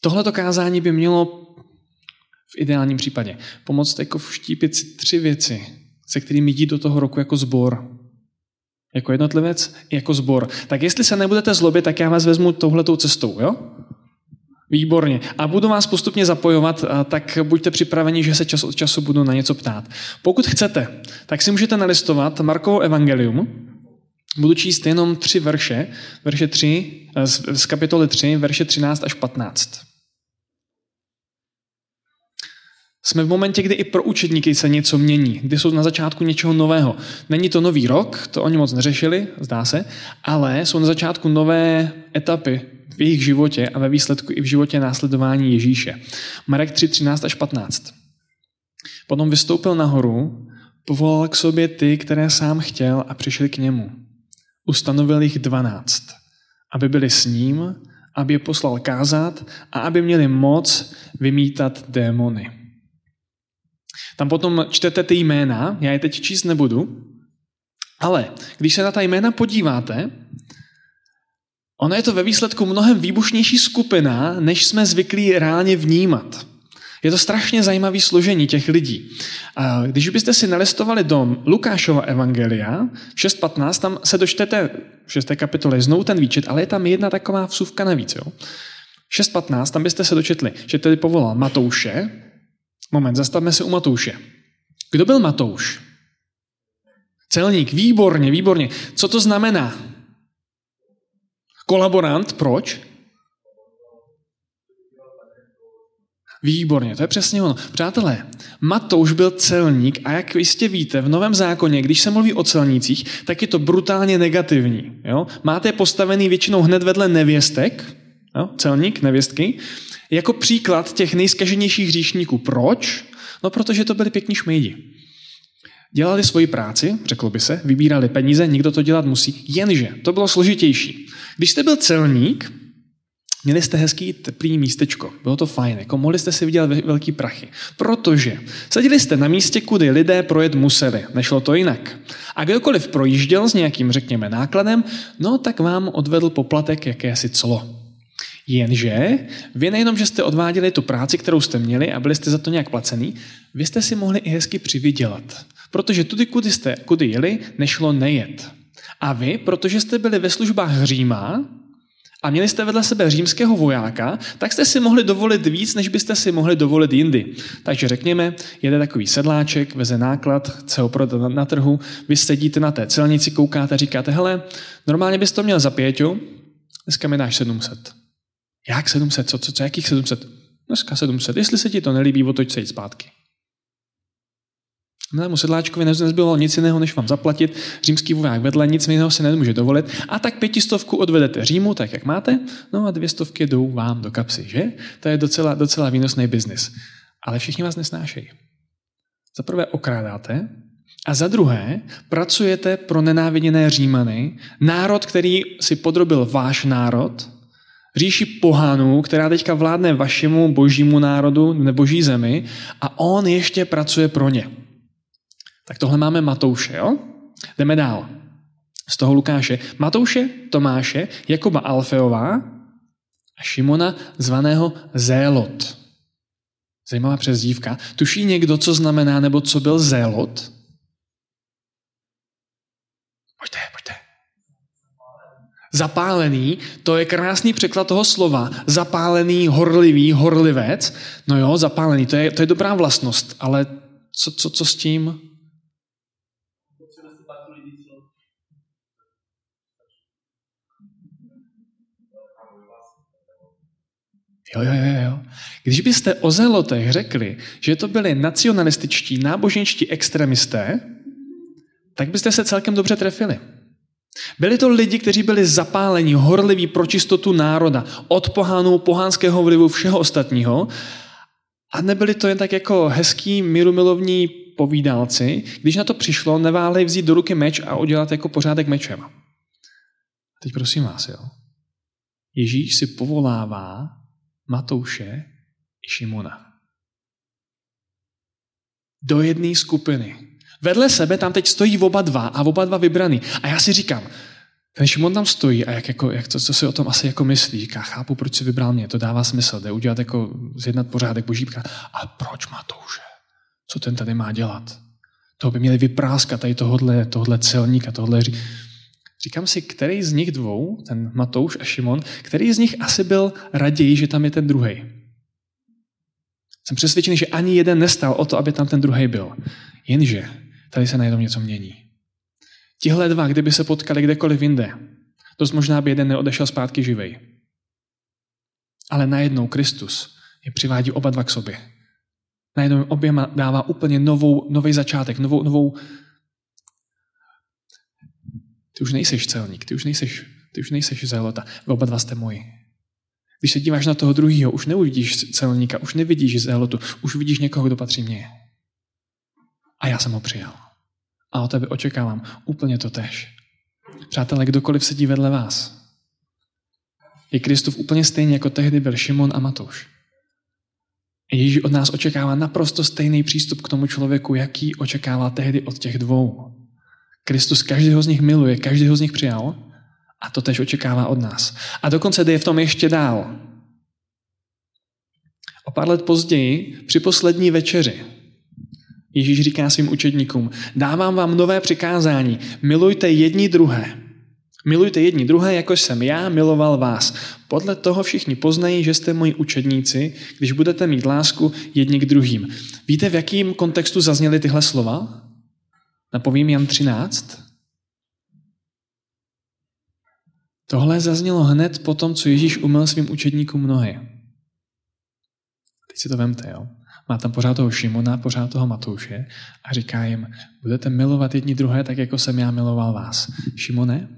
Tohleto kázání by mělo v ideálním případě pomoct jako vštípit si tři věci, se kterými jít do toho roku jako zbor. Jako jednotlivec jako zbor. Tak jestli se nebudete zlobit, tak já vás vezmu touhletou cestou, jo? Výborně. A budu vás postupně zapojovat, tak buďte připraveni, že se čas od času budu na něco ptát. Pokud chcete, tak si můžete nalistovat Markovo evangelium. Budu číst jenom tři verše, verše 3, z kapitoly 3, verše 13 až 15. Jsme v momentě, kdy i pro učedníky se něco mění, kdy jsou na začátku něčeho nového. Není to nový rok, to oni moc neřešili, zdá se, ale jsou na začátku nové etapy v jejich životě a ve výsledku i v životě následování Ježíše. Marek 3, 13 až 15. Potom vystoupil nahoru, povolal k sobě ty, které sám chtěl a přišli k němu. Ustanovil jich dvanáct, aby byli s ním, aby je poslal kázat a aby měli moc vymítat démony. Tam potom čtete ty jména, já je teď číst nebudu, ale když se na ta jména podíváte, ono je to ve výsledku mnohem výbušnější skupina, než jsme zvyklí reálně vnímat. Je to strašně zajímavé složení těch lidí. Když byste si nalistovali do Lukášova evangelia, 6.15, tam se dočtete v 6. kapitole znovu ten výčet, ale je tam jedna taková vsuvka navíc. Jo? 6.15, tam byste se dočetli, že tedy povolal Matouše, Moment, zastavme se u Matouše. Kdo byl Matouš? Celník, výborně, výborně. Co to znamená? Kolaborant, proč? Výborně, to je přesně ono. Přátelé, Matouš byl celník a jak jistě víte, v Novém zákoně, když se mluví o celnících, tak je to brutálně negativní. Jo? Máte postavený většinou hned vedle nevěstek, jo? celník, nevěstky, jako příklad těch nejskaženějších hříšníků. Proč? No, protože to byli pěkní šmejdi. Dělali svoji práci, řeklo by se, vybírali peníze, někdo to dělat musí, jenže to bylo složitější. Když jste byl celník, měli jste hezký teplý místečko, bylo to fajn, jako mohli jste si vydělat velký prachy, protože seděli jste na místě, kudy lidé projet museli, nešlo to jinak. A kdokoliv projížděl s nějakým, řekněme, nákladem, no tak vám odvedl poplatek jakési clo. Jenže vy nejenom, že jste odváděli tu práci, kterou jste měli a byli jste za to nějak placený, vy jste si mohli i hezky přivydělat. Protože tudy, kudy jste kudy jeli, nešlo nejet. A vy, protože jste byli ve službách Říma a měli jste vedle sebe římského vojáka, tak jste si mohli dovolit víc, než byste si mohli dovolit jindy. Takže řekněme, jede takový sedláček, veze náklad, chce ho prodat na trhu, vy sedíte na té celnici, koukáte a říkáte, hele, normálně bys to měl za pěťu, dneska mi dáš 700. Jak 700? Co, co, co, jakých 700? Dneska 700. Jestli se ti to nelíbí, otoč se jít zpátky. Milému sedláčkovi nezbylo nic jiného, než vám zaplatit. Římský voják vedle nic jiného se nemůže dovolit. A tak pětistovku odvedete Římu, tak jak máte, no a dvě stovky jdou vám do kapsy, že? To je docela, docela výnosný biznis. Ale všichni vás nesnášejí. Za prvé okrádáte a za druhé pracujete pro nenáviděné Římany, národ, který si podrobil váš národ, říši pohánů, která teďka vládne vašemu božímu národu, neboží zemi a on ještě pracuje pro ně. Tak tohle máme Matouše, jo? Jdeme dál. Z toho Lukáše. Matouše, Tomáše, Jakoba Alfeová a Šimona zvaného Zélot. Zajímavá přezdívka. Tuší někdo, co znamená, nebo co byl Zélot? Pojďte, pojďte. Zapálený, to je krásný překlad toho slova. Zapálený, horlivý, horlivec. No jo, zapálený, to je, to je dobrá vlastnost, ale co, co, co s tím? Jo, jo, jo, jo. Když byste o zelotech řekli, že to byli nacionalističtí, náboženští extremisté, tak byste se celkem dobře trefili. Byli to lidi, kteří byli zapálení, horliví pro čistotu národa, od pohánů, pohánského vlivu, všeho ostatního. A nebyli to jen tak jako hezký, mírumilovní povídálci. Když na to přišlo, neválej vzít do ruky meč a udělat jako pořádek mečem. Teď prosím vás, jo. Ježíš si povolává Matouše i Šimona. Do jedné skupiny. Vedle sebe tam teď stojí oba dva a oba dva vybraný. A já si říkám, Ten Šimon tam stojí a jak, jako, jak to, co si o tom asi jako myslí. Říká, chápu, proč si vybral mě, to dává smysl, jde udělat jako, zjednat pořádek božípka. A proč má to už? Co ten tady má dělat? To by měli vypráskat tady tohle, tohle celníka, tohle Říkám si, který z nich dvou, ten Matouš a Šimon, který z nich asi byl raději, že tam je ten druhý. Jsem přesvědčený, že ani jeden nestal o to, aby tam ten druhý byl. Jenže tady se najednou něco mění. Tihle dva, kdyby se potkali kdekoliv jinde, dost možná by jeden neodešel zpátky živej. Ale najednou Kristus je přivádí oba dva k sobě. Najednou oběma dává úplně novou, nový začátek, novou, novou ty už nejseš celník, ty už nejseš, ty už nejseš zelota, vy oba dva jste moji. Když se díváš na toho druhého, už neuvidíš celníka, už nevidíš zelotu, už vidíš někoho, kdo patří mně. A já jsem ho přijal. A o tebe očekávám úplně to tež. Přátelé, kdokoliv sedí vedle vás, je Kristův úplně stejný, jako tehdy byl Šimon a Matouš. Ježíš od nás očekává naprosto stejný přístup k tomu člověku, jaký očekává tehdy od těch dvou. Kristus každého z nich miluje, každého z nich přijal a to tež očekává od nás. A dokonce jde v tom ještě dál. O pár let později, při poslední večeři, Ježíš říká svým učedníkům, dávám vám nové přikázání, milujte jedni druhé. Milujte jedni druhé, jako jsem já miloval vás. Podle toho všichni poznají, že jste moji učedníci, když budete mít lásku jedni k druhým. Víte, v jakém kontextu zazněly tyhle slova? Napovím Jan 13. Tohle zaznělo hned po tom, co Ježíš umyl svým učedníkům nohy. Teď si to vemte, jo. Má tam pořád toho Šimona, pořád toho Matouše a říká jim, budete milovat jedni druhé tak, jako jsem já miloval vás. Šimone,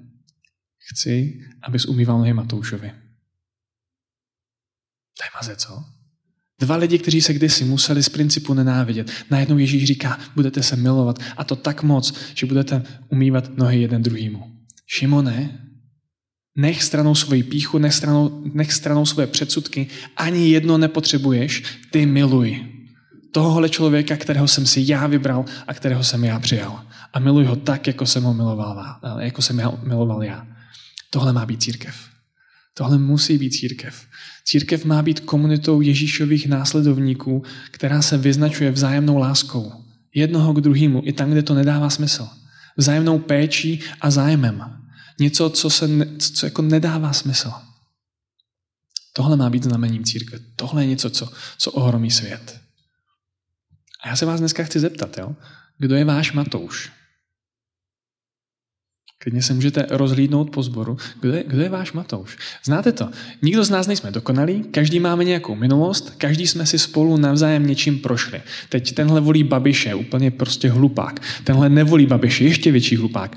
chci, abys umýval nohy Matoušovi. To je maze, co? Dva lidi, kteří se kdysi museli z principu nenávidět. Najednou Ježíš říká, budete se milovat a to tak moc, že budete umývat nohy jeden druhýmu. Šimone, nech stranou svoji píchu, nech stranou, nech stranou svoje předsudky, ani jedno nepotřebuješ, ty miluj. Tohohle člověka, kterého jsem si já vybral a kterého jsem já přijal. A miluj ho tak, jako jsem ho miloval, jako jsem ho miloval já. Tohle má být církev. Tohle musí být církev. Církev má být komunitou Ježíšových následovníků, která se vyznačuje vzájemnou láskou. Jednoho k druhému, i tam, kde to nedává smysl. Vzájemnou péčí a zájmem. Něco, co, se, co jako nedává smysl. Tohle má být znamením církve. Tohle je něco, co, co ohromí svět. A já se vás dneska chci zeptat, jo? kdo je váš Matouš? Klidně se můžete rozhlídnout po zboru. Kdo je, kdo je váš Matouš? Znáte to? Nikdo z nás nejsme dokonalí, každý máme nějakou minulost, každý jsme si spolu navzájem něčím prošli. Teď tenhle volí Babiše, úplně prostě hlupák. Tenhle nevolí Babiše, ještě větší hlupák.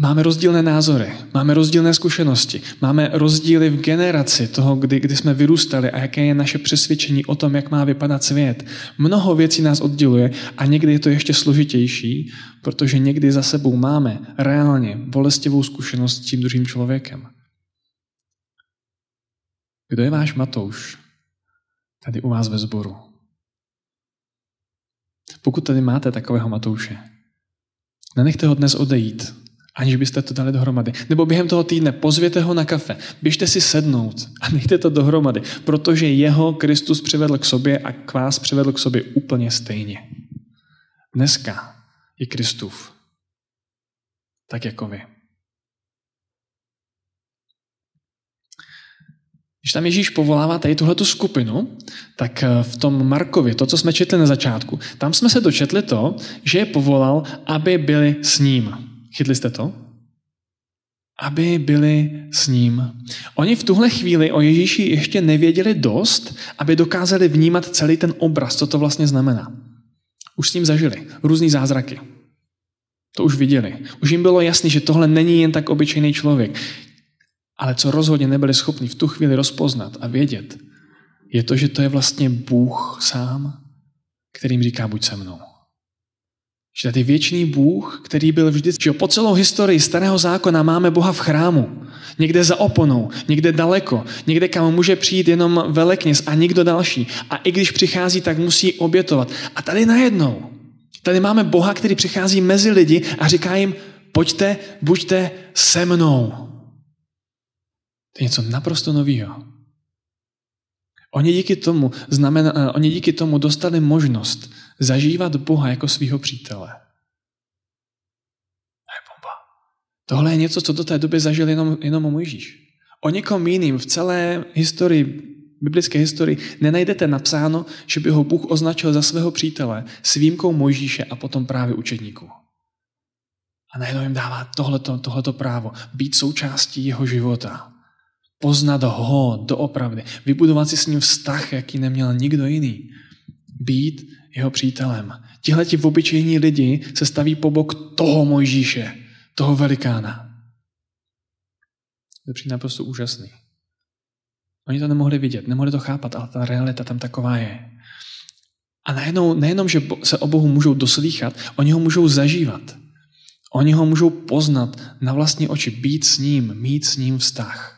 Máme rozdílné názory, máme rozdílné zkušenosti, máme rozdíly v generaci toho, kdy, kdy jsme vyrůstali a jaké je naše přesvědčení o tom, jak má vypadat svět. Mnoho věcí nás odděluje a někdy je to ještě složitější, protože někdy za sebou máme reálně bolestivou zkušenost s tím druhým člověkem. Kdo je váš Matouš tady u vás ve sboru? Pokud tady máte takového Matouše, nenechte ho dnes odejít, aniž byste to dali dohromady. Nebo během toho týdne pozvěte ho na kafe, běžte si sednout a nechte to dohromady, protože jeho Kristus přivedl k sobě a k vás přivedl k sobě úplně stejně. Dneska je Kristův, tak jako vy. Když tam Ježíš povolává tady tuhletu skupinu, tak eh, v tom Markově, to, co jsme četli na začátku, tam jsme se dočetli to, že je povolal, aby byli s ním. Chytli jste to? Aby byli s ním. Oni v tuhle chvíli o Ježíši ještě nevěděli dost, aby dokázali vnímat celý ten obraz, co to vlastně znamená. Už s ním zažili různý zázraky. To už viděli. Už jim bylo jasné, že tohle není jen tak obyčejný člověk. Ale co rozhodně nebyli schopni v tu chvíli rozpoznat a vědět, je to, že to je vlastně Bůh sám, kterým říká buď se mnou. Že tady věčný Bůh, který byl vždy, že po celou historii starého zákona máme Boha v chrámu. Někde za oponou, někde daleko, někde kam může přijít jenom velekněz a nikdo další. A i když přichází, tak musí obětovat. A tady najednou, tady máme Boha, který přichází mezi lidi a říká jim, Pojďte, buďte se mnou. To je něco naprosto nového. Oni díky tomu, znamená, eh, oni díky tomu dostali možnost zažívat Boha jako svého přítele. To je bomba. Tohle je něco, co do té doby zažil jenom, jenom Mojžíš. O někom jiným v celé historii, biblické historii, nenajdete napsáno, že by ho Bůh označil za svého přítele s výjimkou Mojžíše a potom právě učedníků. A najednou jim dává tohleto, tohleto právo, být součástí jeho života. Poznat ho doopravdy. Vybudovat si s ním vztah, jaký neměl nikdo jiný. Být jeho přítelem. Tihle ti obyčejní lidi se staví po bok toho Mojžíše, toho velikána. To přijde naprosto úžasný. Oni to nemohli vidět, nemohli to chápat, ale ta realita tam taková je. A najednou, nejenom, že se o Bohu můžou doslýchat, oni ho můžou zažívat. Oni ho můžou poznat na vlastní oči, být s ním, mít s ním vztah.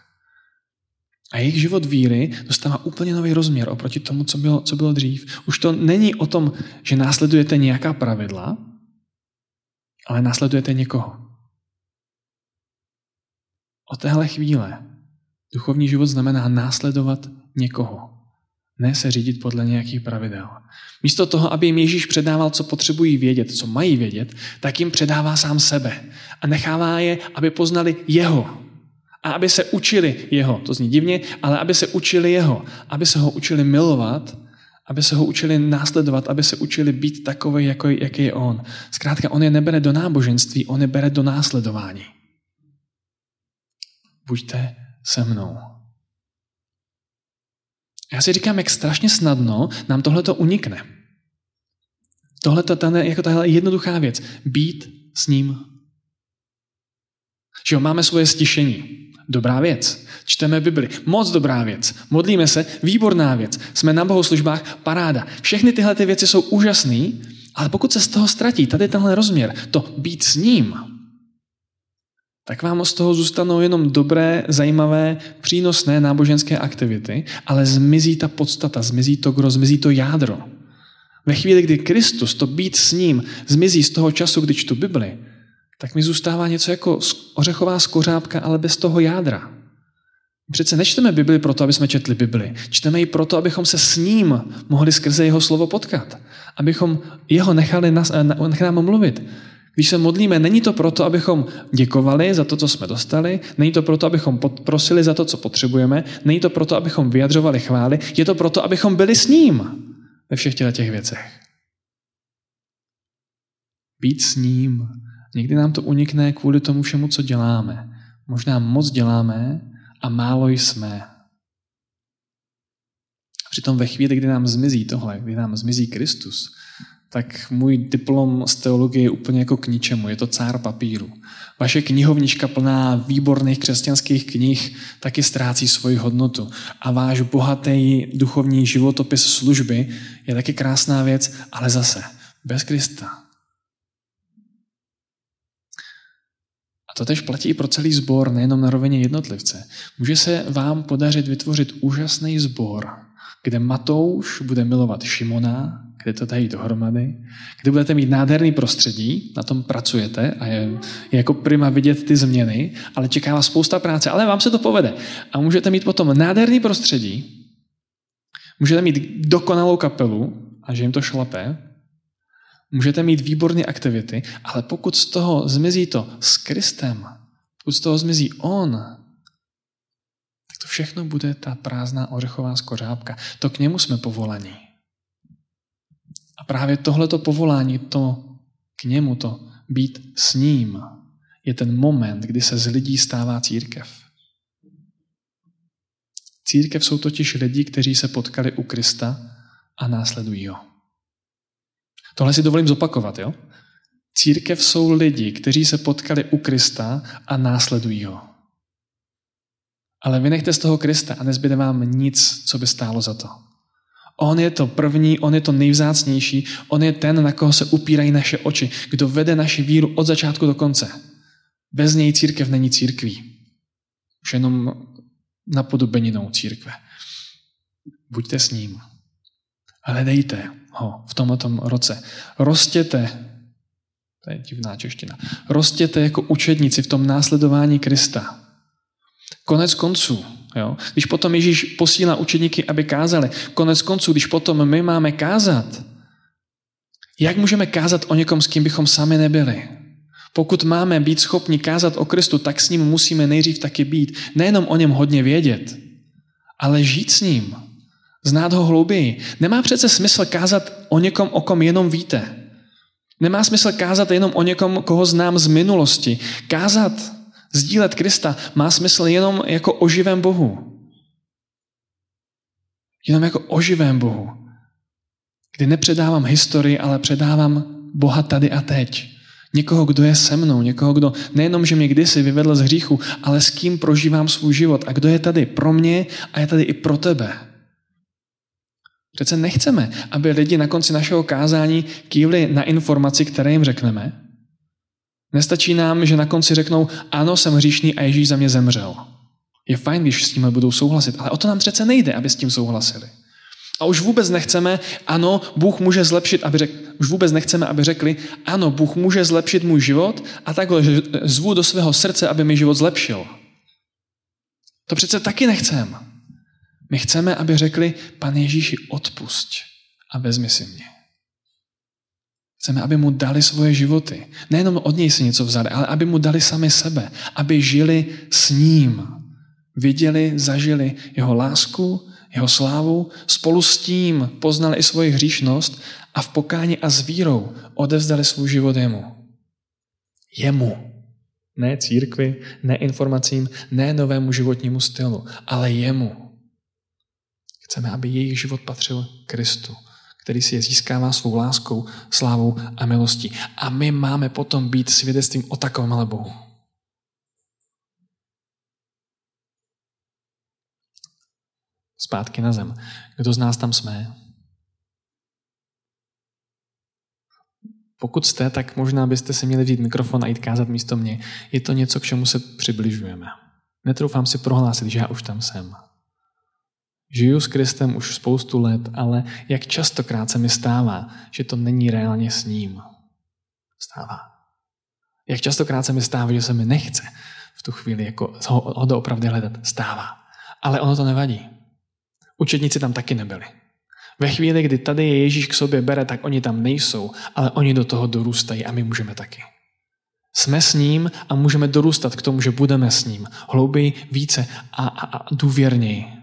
A jejich život víry dostává úplně nový rozměr oproti tomu, co bylo, co bylo dřív. Už to není o tom, že následujete nějaká pravidla, ale následujete někoho. Od téhle chvíle duchovní život znamená následovat někoho. Ne se řídit podle nějakých pravidel. Místo toho, aby jim Ježíš předával, co potřebují vědět, co mají vědět, tak jim předává sám sebe. A nechává je, aby poznali jeho. A aby se učili jeho. To zní divně, ale aby se učili jeho. Aby se ho učili milovat, aby se ho učili následovat, aby se učili být takový, jako, jaký je on. Zkrátka, on je nebere do náboženství, on je bere do následování. Buďte se mnou. Já si říkám, jak strašně snadno nám tohle to unikne. Tohle je jako tahle jednoduchá věc. Být s ním. Že jo, máme svoje stišení. Dobrá věc. Čteme Bibli. Moc dobrá věc. Modlíme se. Výborná věc. Jsme na bohoslužbách. Paráda. Všechny tyhle ty věci jsou úžasné, ale pokud se z toho ztratí tady tenhle rozměr, to být s ním, tak vám z toho zůstanou jenom dobré, zajímavé, přínosné náboženské aktivity, ale zmizí ta podstata, zmizí to gro, zmizí to jádro. Ve chvíli, kdy Kristus, to být s ním, zmizí z toho času, kdy čtu Bibli, tak mi zůstává něco jako ořechová skořápka, ale bez toho jádra. Přece nečteme Bibli proto, aby jsme četli Bibli. Čteme ji proto, abychom se s ním mohli skrze jeho slovo potkat. Abychom jeho nechali nás, nechali nám mluvit. Když se modlíme, není to proto, abychom děkovali za to, co jsme dostali, není to proto, abychom prosili za to, co potřebujeme, není to proto, abychom vyjadřovali chvály, je to proto, abychom byli s ním ve všech těch věcech. Být s ním. Někdy nám to unikne kvůli tomu všemu, co děláme. Možná moc děláme a málo jsme. Přitom ve chvíli, kdy nám zmizí tohle, kdy nám zmizí Kristus, tak můj diplom z teologie je úplně jako k ničemu. Je to cár papíru. Vaše knihovnička plná výborných křesťanských knih taky ztrácí svoji hodnotu. A váš bohatý duchovní životopis služby je taky krásná věc, ale zase bez Krista. To tež platí i pro celý sbor, nejenom na rovině jednotlivce. Může se vám podařit vytvořit úžasný sbor, kde Matouš bude milovat Šimona, kde to dají dohromady, kde budete mít nádherný prostředí, na tom pracujete a je, je jako prima vidět ty změny, ale čeká vás spousta práce, ale vám se to povede. A můžete mít potom nádherný prostředí, můžete mít dokonalou kapelu a že jim to šlape, můžete mít výborné aktivity, ale pokud z toho zmizí to s Kristem, pokud z toho zmizí On, tak to všechno bude ta prázdná ořechová skořápka. To k němu jsme povolaní. A právě tohleto povolání, to k němu, to být s ním, je ten moment, kdy se z lidí stává církev. Církev jsou totiž lidi, kteří se potkali u Krista a následují ho. Tohle si dovolím zopakovat, jo? Církev jsou lidi, kteří se potkali u Krista a následují ho. Ale vynechte z toho Krista a nezbyde vám nic, co by stálo za to. On je to první, on je to nejvzácnější, on je ten, na koho se upírají naše oči, kdo vede naši víru od začátku do konce. Bez něj církev není církví. Už jenom napodobeninou církve. Buďte s ním. Hledejte ho v tomto roce. Rostěte To je divná čeština. Rostěte jako učedníci v tom následování Krista. Konec konců, jo? když potom Ježíš posílá učedníky, aby kázali, konec konců, když potom my máme kázat, jak můžeme kázat o někom, s kým bychom sami nebyli? Pokud máme být schopni kázat o Kristu, tak s ním musíme nejdřív taky být. Nejenom o něm hodně vědět, ale žít s ním. Znát ho hlouběji. Nemá přece smysl kázat o někom, o kom jenom víte. Nemá smysl kázat jenom o někom, koho znám z minulosti. Kázat, sdílet Krista má smysl jenom jako o živém Bohu. Jenom jako o živém Bohu. Kdy nepředávám historii, ale předávám Boha tady a teď. Někoho, kdo je se mnou, někoho, kdo nejenom, že mě kdysi vyvedl z hříchu, ale s kým prožívám svůj život a kdo je tady pro mě a je tady i pro tebe. Přece nechceme, aby lidi na konci našeho kázání kývli na informaci, které jim řekneme. Nestačí nám, že na konci řeknou, ano, jsem hříšný a Ježíš za mě zemřel. Je fajn, když s tím budou souhlasit, ale o to nám přece nejde, aby s tím souhlasili. A už vůbec nechceme, ano, Bůh může zlepšit, aby řek, už vůbec nechceme, aby řekli, ano, Bůh může zlepšit můj život a takhle zvu do svého srdce, aby mi život zlepšil. To přece taky nechceme. My chceme, aby řekli, pan Ježíši, odpusť a vezmi si mě. Chceme, aby mu dali svoje životy. Nejenom od něj si něco vzali, ale aby mu dali sami sebe. Aby žili s ním. Viděli, zažili jeho lásku, jeho slávu, spolu s tím poznali i svoji hříšnost a v pokání a s vírou odevzdali svůj život jemu. Jemu. Ne církvi, ne informacím, ne novému životnímu stylu, ale jemu. Chceme, aby jejich život patřil Kristu, který si je získává svou láskou, slávou a milostí. A my máme potom být svědectvím o takovém ale Bohu. Zpátky na zem. Kdo z nás tam jsme? Pokud jste, tak možná byste si měli vzít mikrofon a jít kázat místo mě. Je to něco, k čemu se přibližujeme. Netroufám si prohlásit, že já už tam jsem. Žiju s Kristem už spoustu let, ale jak častokrát se mi stává, že to není reálně s ním. Stává. Jak častokrát se mi stává, že se mi nechce v tu chvíli jako ho, ho doopravdy hledat. Stává. Ale ono to nevadí. Učedníci tam taky nebyli. Ve chvíli, kdy tady je Ježíš k sobě bere, tak oni tam nejsou, ale oni do toho dorůstají a my můžeme taky. Jsme s ním a můžeme dorůstat k tomu, že budeme s ním. Hlouběji, více a, a, a důvěrněji.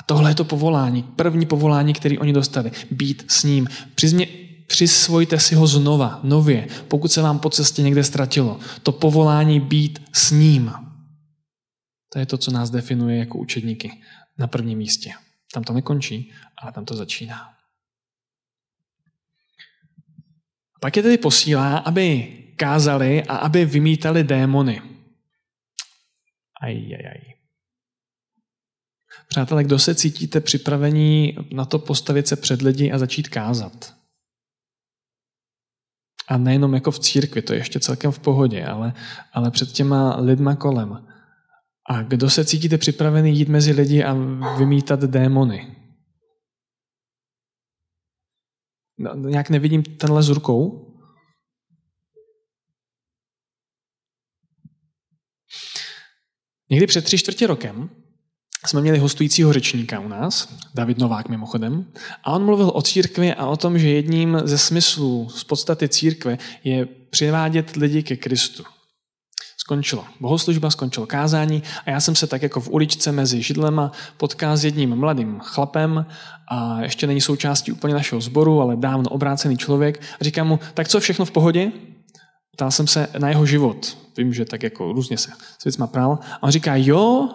A tohle je to povolání, první povolání, který oni dostali. Být s ním. Přizmě, přisvojte si ho znova, nově, pokud se vám po cestě někde ztratilo. To povolání být s ním. To je to, co nás definuje jako učedníky na prvním místě. Tam to nekončí, ale tam to začíná. Pak je tedy posílá, aby kázali a aby vymítali démony. Aj, aj, aj. Přátelé, kdo se cítíte připravení na to postavit se před lidi a začít kázat? A nejenom jako v církvi, to je ještě celkem v pohodě, ale, ale před těma lidma kolem. A kdo se cítíte připravený jít mezi lidi a vymítat démony? No, nějak nevidím tenhle z rukou. Někdy před tři čtvrtě rokem jsme měli hostujícího řečníka u nás, David Novák mimochodem, a on mluvil o církvi a o tom, že jedním ze smyslů z podstaty církve je přivádět lidi ke Kristu. Skončilo bohoslužba, skončilo kázání a já jsem se tak jako v uličce mezi židlema potkal s jedním mladým chlapem a ještě není součástí úplně našeho sboru, ale dávno obrácený člověk. A říkám mu, tak co, všechno v pohodě? Ptal jsem se na jeho život. Vím, že tak jako různě se s věcma prál. A on říká, jo,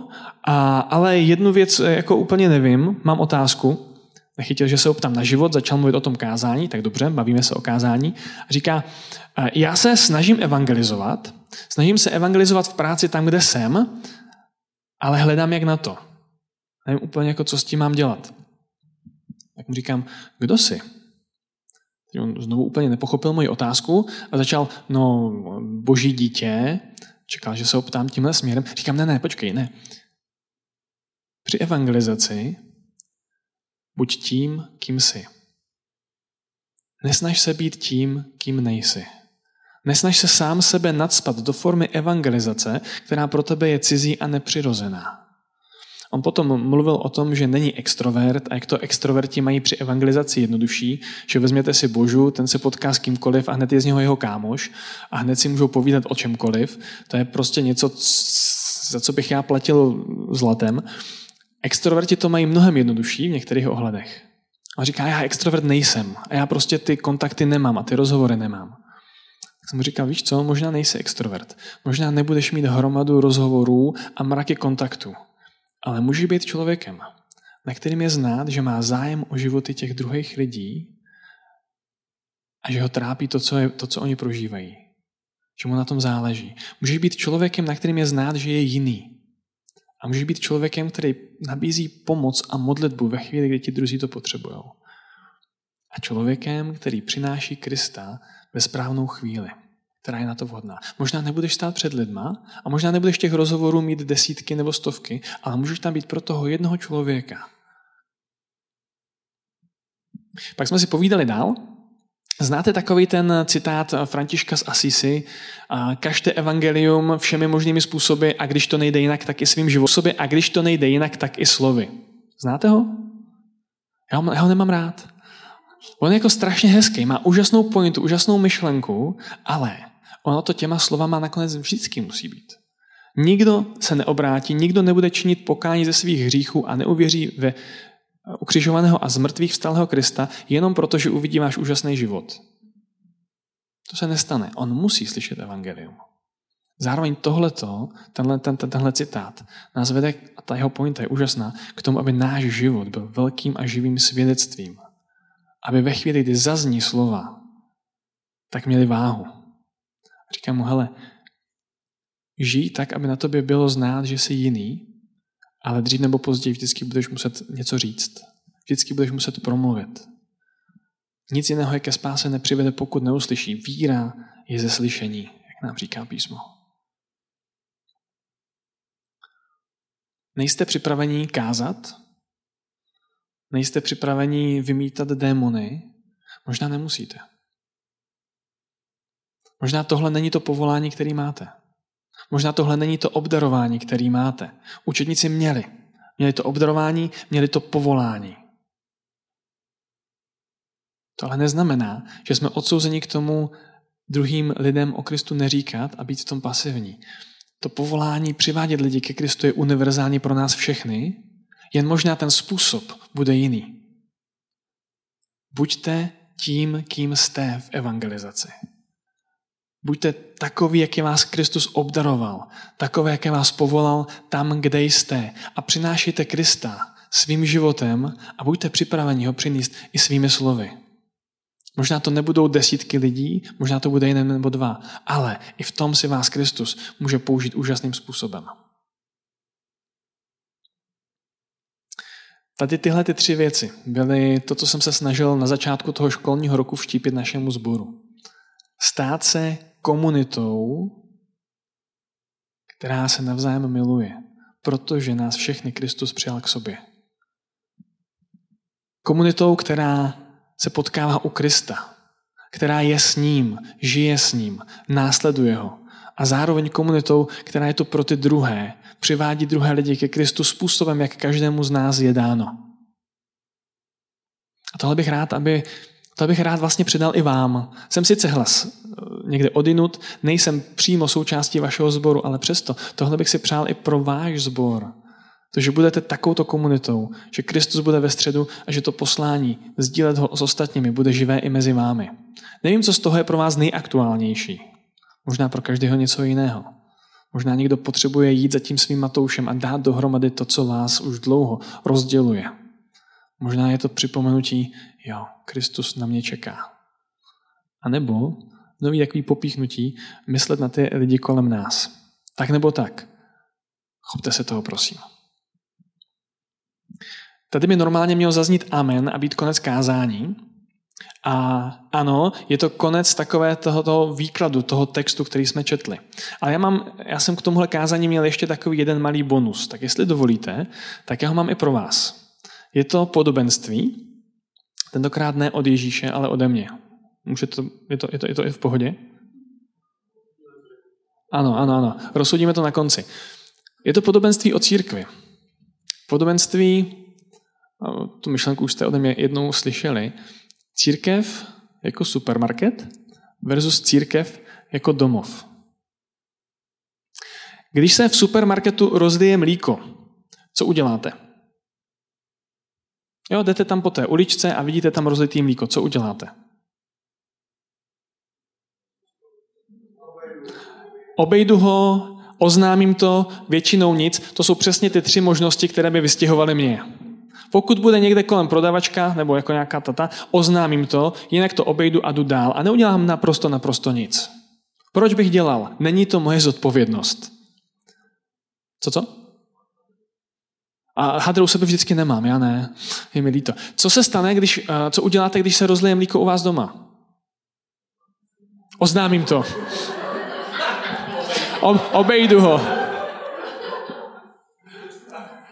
a, ale jednu věc eh, jako úplně nevím, mám otázku. Nechytil, že se optám na život, začal mluvit o tom kázání, tak dobře, bavíme se o kázání. A říká, já se snažím evangelizovat, snažím se evangelizovat v práci tam, kde jsem, ale hledám, jak na to. Nevím úplně, jako, co s tím mám dělat. Tak mu říkám, kdo jsi? On znovu úplně nepochopil moji otázku a začal, no, boží dítě, čekal, že se optám tímhle směrem. Říkám, ne, ne, počkej, ne. Při evangelizaci buď tím, kým jsi. Nesnaž se být tím, kým nejsi. Nesnaž se sám sebe nadspat do formy evangelizace, která pro tebe je cizí a nepřirozená. On potom mluvil o tom, že není extrovert a jak to extroverti mají při evangelizaci jednodušší, že vezměte si Božu, ten se potká s kýmkoliv a hned je z něho jeho kámoš a hned si můžou povídat o čemkoliv. To je prostě něco, za co bych já platil zlatem. Extroverti to mají mnohem jednodušší v některých ohledech. On říká, já extrovert nejsem a já prostě ty kontakty nemám a ty rozhovory nemám. Tak jsem mu říkal, víš co, možná nejsi extrovert. Možná nebudeš mít hromadu rozhovorů a mraky kontaktů. Ale může být člověkem, na kterým je znát, že má zájem o životy těch druhých lidí a že ho trápí to, co, je, to, co oni prožívají. Že mu na tom záleží. Můžeš být člověkem, na kterým je znát, že je jiný. A můžeš být člověkem, který nabízí pomoc a modlitbu ve chvíli, kdy ti druzí to potřebují. A člověkem, který přináší Krista ve správnou chvíli která je na to vhodná. Možná nebudeš stát před lidma a možná nebudeš těch rozhovorů mít desítky nebo stovky, ale můžeš tam být pro toho jednoho člověka. Pak jsme si povídali dál. Znáte takový ten citát Františka z Asisi? Kažte evangelium všemi možnými způsoby a když to nejde jinak, tak i svým životem. A když to nejde jinak, tak i slovy. Znáte ho? Já ho, já ho nemám rád. On je jako strašně hezký, má úžasnou pointu, úžasnou myšlenku, ale ono to těma slovama nakonec vždycky musí být. Nikdo se neobrátí, nikdo nebude činit pokání ze svých hříchů a neuvěří ve ukřižovaného a zmrtvých vstalého Krista jenom proto, že uvidí váš úžasný život. To se nestane. On musí slyšet evangelium. Zároveň tohleto, tenhle, ten, tenhle citát, nás vede, a ta jeho pointa je úžasná, k tomu, aby náš život byl velkým a živým svědectvím. Aby ve chvíli, kdy zazní slova, tak měli váhu. Říkám mu, hele, žij tak, aby na tobě bylo znát, že jsi jiný, ale dřív nebo později vždycky budeš muset něco říct. Vždycky budeš muset promluvit. Nic jiného je ke spáse nepřivede, pokud neuslyší. Víra je ze slyšení, jak nám říká písmo. Nejste připraveni kázat? Nejste připraveni vymítat démony? Možná nemusíte. Možná tohle není to povolání, který máte. Možná tohle není to obdarování, který máte. Učedníci měli. Měli to obdarování, měli to povolání. To ale neznamená, že jsme odsouzeni k tomu druhým lidem o Kristu neříkat a být v tom pasivní. To povolání přivádět lidi ke Kristu je univerzální pro nás všechny, jen možná ten způsob bude jiný. Buďte tím, kým jste v evangelizaci. Buďte takový, jaký vás Kristus obdaroval, takové, jaké vás povolal tam, kde jste a přinášejte Krista svým životem a buďte připraveni ho přinést i svými slovy. Možná to nebudou desítky lidí, možná to bude jeden nebo dva, ale i v tom si vás Kristus může použít úžasným způsobem. Tady tyhle ty tři věci byly to, co jsem se snažil na začátku toho školního roku vštípit našemu sboru. Stát se komunitou, která se navzájem miluje, protože nás všechny Kristus přijal k sobě. Komunitou, která se potkává u Krista, která je s ním, žije s ním, následuje ho. A zároveň komunitou, která je to pro ty druhé, přivádí druhé lidi ke Kristu způsobem, jak každému z nás je dáno. A tohle bych rád, aby to bych rád vlastně předal i vám. Jsem sice hlas někde odinut, nejsem přímo součástí vašeho sboru, ale přesto tohle bych si přál i pro váš sbor. To, že budete takovouto komunitou, že Kristus bude ve středu a že to poslání sdílet ho s ostatními bude živé i mezi vámi. Nevím, co z toho je pro vás nejaktuálnější. Možná pro každého něco jiného. Možná někdo potřebuje jít za tím svým matoušem a dát dohromady to, co vás už dlouho rozděluje. Možná je to připomenutí, jo, Kristus na mě čeká. A nebo nový takový popíchnutí, myslet na ty lidi kolem nás. Tak nebo tak. Chopte se toho, prosím. Tady by normálně měl zaznít amen a být konec kázání. A ano, je to konec takové tohoto výkladu, toho textu, který jsme četli. Ale já, mám, já jsem k tomuhle kázání měl ještě takový jeden malý bonus. Tak jestli dovolíte, tak já ho mám i pro vás. Je to podobenství, tentokrát ne od Ježíše, ale ode mě. Může to, je, to, je, to, je to i v pohodě? Ano, ano, ano. Rozsudíme to na konci. Je to podobenství o církvi. Podobenství, tu myšlenku už jste ode mě jednou slyšeli, církev jako supermarket versus církev jako domov. Když se v supermarketu rozlije mlíko, co uděláte? Jo, jdete tam po té uličce a vidíte tam rozlitý mlíko. Co uděláte? Obejdu ho, oznámím to, většinou nic. To jsou přesně ty tři možnosti, které by vystěhovaly mě. Pokud bude někde kolem prodavačka nebo jako nějaká tata, oznámím to, jinak to obejdu a jdu dál a neudělám naprosto, naprosto nic. Proč bych dělal? Není to moje zodpovědnost. Co, co? A hadru u sebe vždycky nemám, já ne. Je mi líto. Co se stane, když, eh, co uděláte, když se rozlije mlíko u vás doma? Oznámím to. Obejdu ho.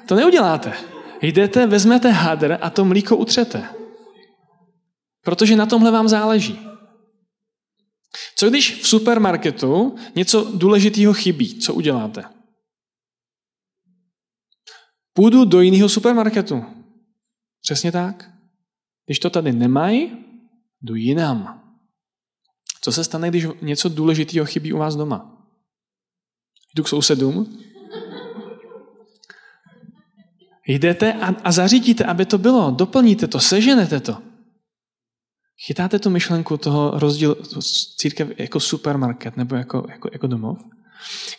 To neuděláte. Jdete, vezmete hadr a to mlíko utřete. Protože na tomhle vám záleží. Co když v supermarketu něco důležitého chybí? Co uděláte? Půjdu do jiného supermarketu. Přesně tak. Když to tady nemají, jdu jinam. Co se stane, když něco důležitého chybí u vás doma? Jdu k sousedům. Jdete a, a zařídíte, aby to bylo. Doplníte to, seženete to. Chytáte tu myšlenku toho rozdílu církev jako supermarket nebo jako, jako, jako domov?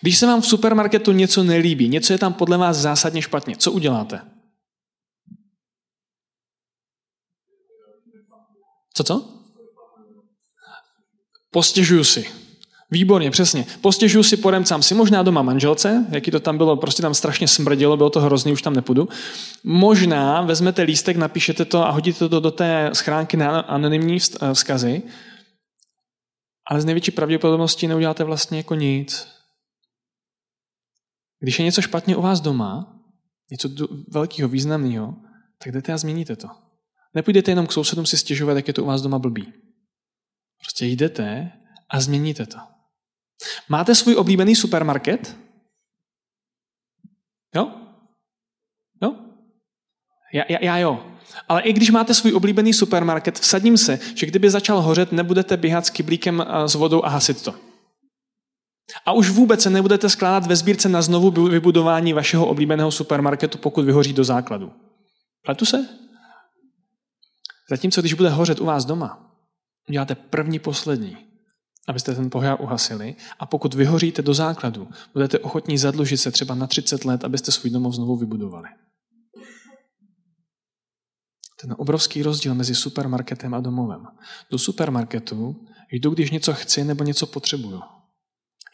Když se vám v supermarketu něco nelíbí, něco je tam podle vás zásadně špatně, co uděláte? Co, co? Postěžuju si. Výborně, přesně. Postěžuju si, podemcám si, možná doma manželce, jaký to tam bylo, prostě tam strašně smrdilo, bylo to hrozný, už tam nepůjdu. Možná vezmete lístek, napíšete to a hodíte to do té schránky na anonymní vzkazy, ale z největší pravděpodobností neuděláte vlastně jako nic. Když je něco špatně u vás doma, něco velkého, významného, tak jdete a změníte to. Nepůjdete jenom k sousedům si stěžovat, jak je to u vás doma blbý. Prostě jdete a změníte to. Máte svůj oblíbený supermarket? Jo? Jo? Já, já, já jo. Ale i když máte svůj oblíbený supermarket, vsadím se, že kdyby začal hořet, nebudete běhat s kyblíkem eh, s vodou a hasit to. A už vůbec se nebudete skládat ve sbírce na znovu vybudování vašeho oblíbeného supermarketu, pokud vyhoří do základu. Pletu se? Zatímco, když bude hořet u vás doma, uděláte první, poslední, abyste ten pohyb uhasili a pokud vyhoříte do základu, budete ochotní zadlužit se třeba na 30 let, abyste svůj domov znovu vybudovali. Ten obrovský rozdíl mezi supermarketem a domovem. Do supermarketu jdu, když něco chci nebo něco potřebuju.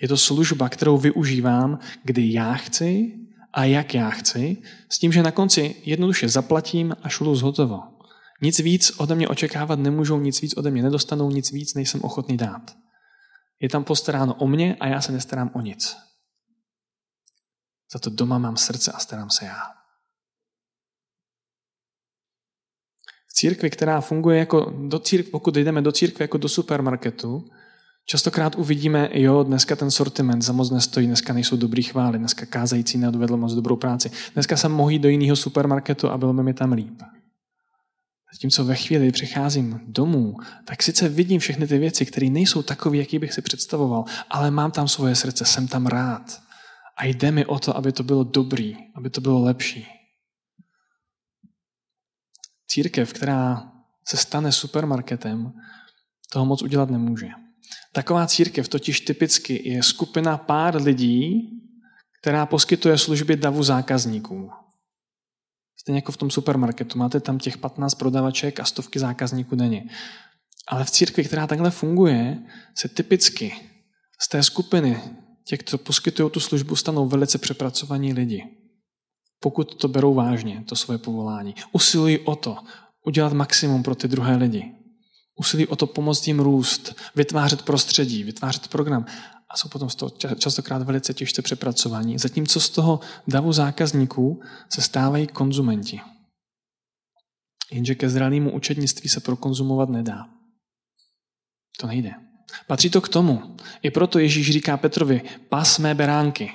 Je to služba, kterou využívám, kdy já chci a jak já chci, s tím, že na konci jednoduše zaplatím a šlu zhotovo. Nic víc ode mě očekávat nemůžou, nic víc ode mě nedostanou, nic víc nejsem ochotný dát. Je tam postaráno o mě a já se nestarám o nic. Za to doma mám srdce a starám se já. V církvi, která funguje jako do církve, pokud jdeme do církve jako do supermarketu, Častokrát uvidíme, jo, dneska ten sortiment za moc nestojí, dneska nejsou dobrý chvály, dneska kázající neodvedl moc dobrou práci. Dneska jsem mohl jít do jiného supermarketu a bylo by mi tam líp. Zatímco ve chvíli, kdy přicházím domů, tak sice vidím všechny ty věci, které nejsou takové, jaký bych si představoval, ale mám tam svoje srdce, jsem tam rád. A jde mi o to, aby to bylo dobrý, aby to bylo lepší. Církev, která se stane supermarketem, toho moc udělat nemůže. Taková církev totiž typicky je skupina pár lidí, která poskytuje služby davu zákazníků. Stejně jako v tom supermarketu. Máte tam těch 15 prodavaček a stovky zákazníků denně. Ale v církvi, která takhle funguje, se typicky z té skupiny těch, co poskytují tu službu, stanou velice přepracovaní lidi. Pokud to berou vážně, to svoje povolání. Usilují o to, udělat maximum pro ty druhé lidi usilí o to pomoct jim růst, vytvářet prostředí, vytvářet program a jsou potom z toho častokrát velice těžce přepracovaní. Zatímco z toho davu zákazníků se stávají konzumenti. Jenže ke zralému učednictví se prokonzumovat nedá. To nejde. Patří to k tomu. I proto Ježíš říká Petrovi, pas mé beránky.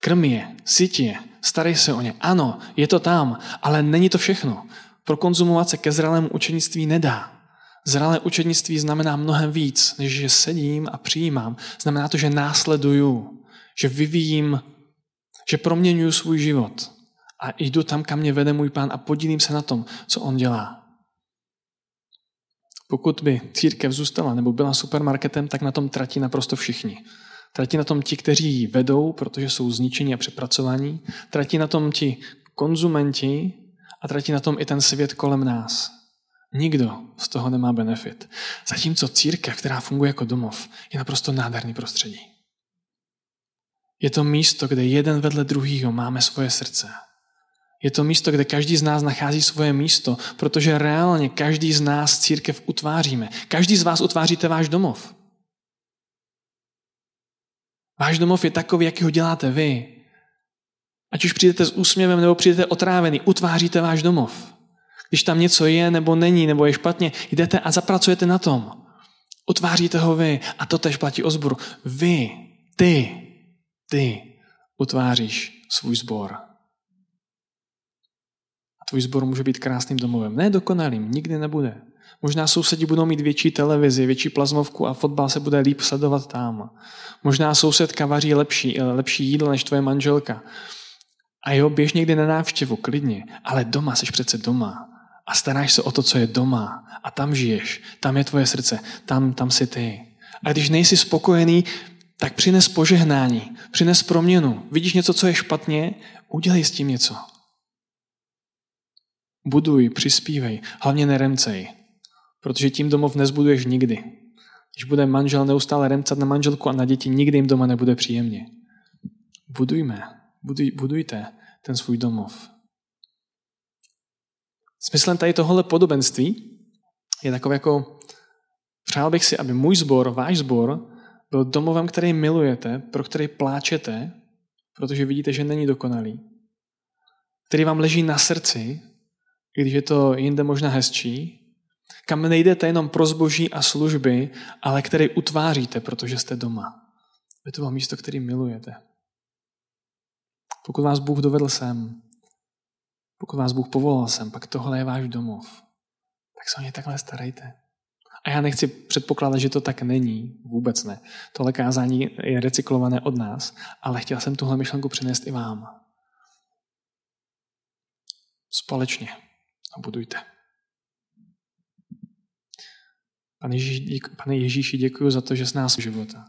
Krm je, syť je, starej se o ně. Ano, je to tam, ale není to všechno. Pro konzumovat se ke zralému učenictví nedá. Zralé učenictví znamená mnohem víc, než že sedím a přijímám. Znamená to, že následuju, že vyvíjím, že proměňuju svůj život a jdu tam, kam mě vede můj pán a podílím se na tom, co on dělá. Pokud by církev zůstala nebo byla supermarketem, tak na tom tratí naprosto všichni. Tratí na tom ti, kteří ji vedou, protože jsou zničení a přepracovaní. Tratí na tom ti konzumenti a tratí na tom i ten svět kolem nás. Nikdo z toho nemá benefit. Zatímco církev, která funguje jako domov, je naprosto nádherný prostředí. Je to místo, kde jeden vedle druhého máme svoje srdce. Je to místo, kde každý z nás nachází svoje místo, protože reálně každý z nás církev utváříme. Každý z vás utváříte váš domov. Váš domov je takový, jaký ho děláte vy. Ať už přijdete s úsměvem nebo přijdete otrávený, utváříte váš domov. Když tam něco je nebo není, nebo je špatně, jdete a zapracujete na tom. Utváříte ho vy. A to tež platí o zboru. Vy, ty, ty utváříš svůj sbor. Tvůj sbor může být krásným domovem. Ne dokonalým, nikdy nebude. Možná sousedí budou mít větší televizi, větší plazmovku a fotbal se bude líp sledovat tam. Možná sousedka vaří lepší, lepší jídlo než tvoje manželka. A jo, běž někdy na návštěvu, klidně, ale doma jsi přece doma. A staráš se o to, co je doma. A tam žiješ, tam je tvoje srdce, tam, tam jsi ty. A když nejsi spokojený, tak přines požehnání, přines proměnu. Vidíš něco, co je špatně, udělej s tím něco. Buduj, přispívej, hlavně neremcej, protože tím domov nezbuduješ nikdy. Když bude manžel neustále remcat na manželku a na děti, nikdy jim doma nebude příjemně. Budujme, buduj, budujte ten svůj domov. Smyslem tady tohle podobenství je takové jako, přál bych si, aby můj sbor, váš sbor, byl domovem, který milujete, pro který pláčete, protože vidíte, že není dokonalý, který vám leží na srdci, i když je to jinde možná hezčí, kam nejdete jenom pro zboží a služby, ale který utváříte, protože jste doma. Je to místo, který milujete. Pokud vás Bůh dovedl sem, pokud vás Bůh povolal sem, pak tohle je váš domov. Tak se o ně takhle starejte. A já nechci předpokládat, že to tak není. Vůbec ne. Tohle kázání je recyklované od nás, ale chtěl jsem tuhle myšlenku přinést i vám. Společně a budujte. Pane Ježíši, pane Ježíši, děkuji za to, že jsi nás života.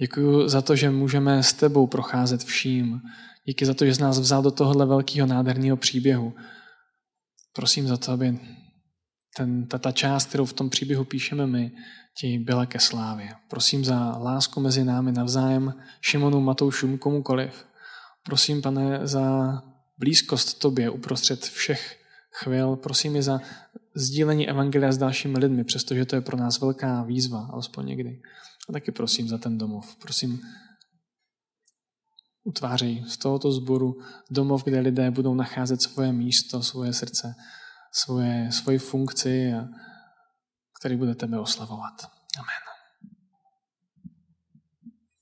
Děkuji za to, že můžeme s tebou procházet vším. Díky za to, že jsi nás vzal do tohohle velkého nádherného příběhu. Prosím za to, aby ten, ta, ta část, kterou v tom příběhu píšeme my, ti byla ke slávě. Prosím za lásku mezi námi navzájem, Šimonu, Matoušům, komukoliv. Prosím, pane, za blízkost tobě uprostřed všech chvil. Prosím je za sdílení evangelia s dalšími lidmi, přestože to je pro nás velká výzva, alespoň někdy. A taky prosím za ten domov. Prosím, utvářej z tohoto sboru domov, kde lidé budou nacházet svoje místo, svoje srdce, svoje, svoji funkci, který bude tebe oslavovat. Amen.